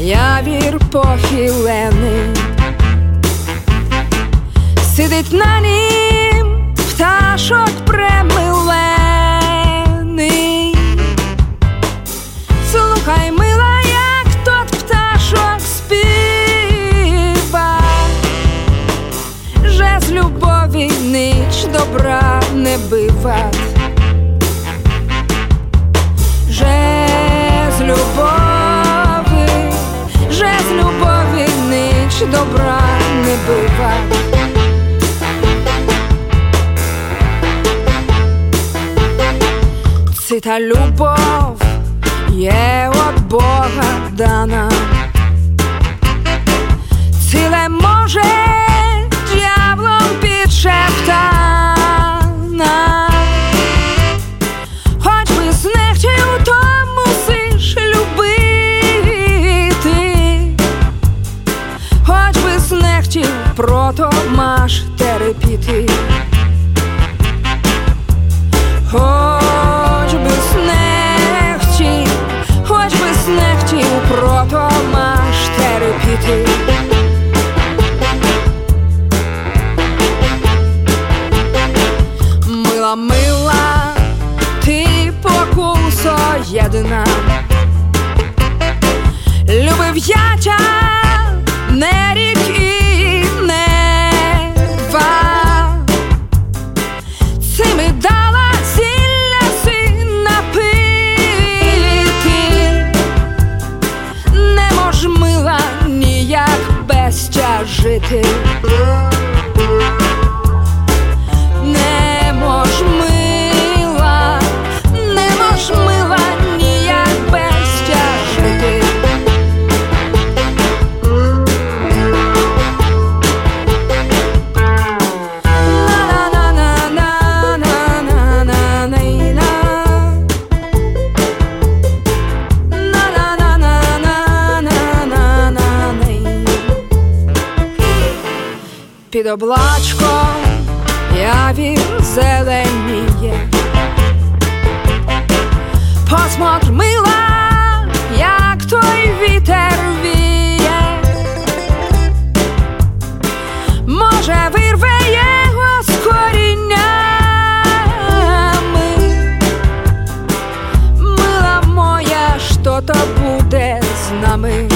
явір похилений, сидить на нім пташок премилений. Слухай, мила, як тот пташок співа, же з любові ніч добра не бива. Же з любові, же з любові ніч добра не бива. Це та любов є от Бога дана, знехтів, прото маш терпіти. Хоч би снехті, хоч би снехтів, прото маш терпіти. Мила, мила, ти покусо єдина, любив я тя, Під облачком явір зеленіє, посмотр мила, як той вітер віє, може вирве його з коріннями, мила моя, що то буде з нами.